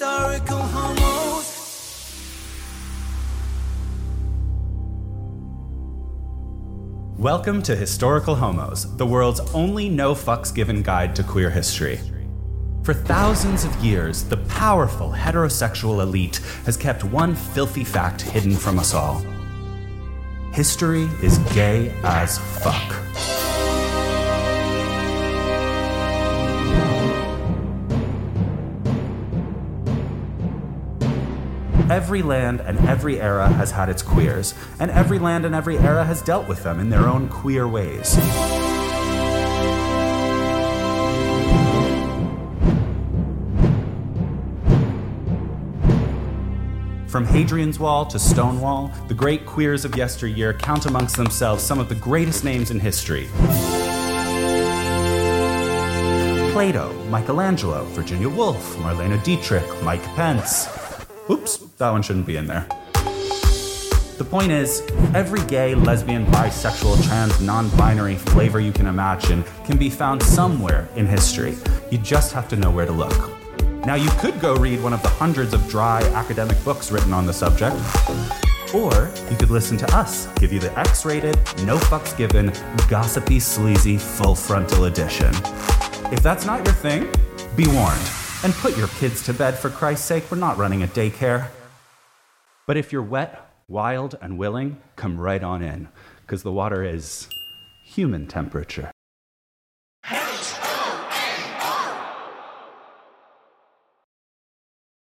historical homos. Welcome to Historical Homos, the world's only no fucks given guide to queer history. For thousands of years, the powerful heterosexual elite has kept one filthy fact hidden from us all history is gay as fuck. Every land and every era has had its queers, and every land and every era has dealt with them in their own queer ways. From Hadrian's Wall to Stonewall, the great queers of yesteryear count amongst themselves some of the greatest names in history. Plato, Michelangelo, Virginia Woolf, Marlene Dietrich, Mike Pence. Oops, that one shouldn't be in there. The point is, every gay, lesbian, bisexual, trans, non binary flavor you can imagine can be found somewhere in history. You just have to know where to look. Now, you could go read one of the hundreds of dry academic books written on the subject, or you could listen to us give you the X rated, no fucks given, gossipy, sleazy, full frontal edition. If that's not your thing, be warned. And put your kids to bed for Christ's sake, we're not running a daycare. But if you're wet, wild, and willing, come right on in, because the water is human temperature.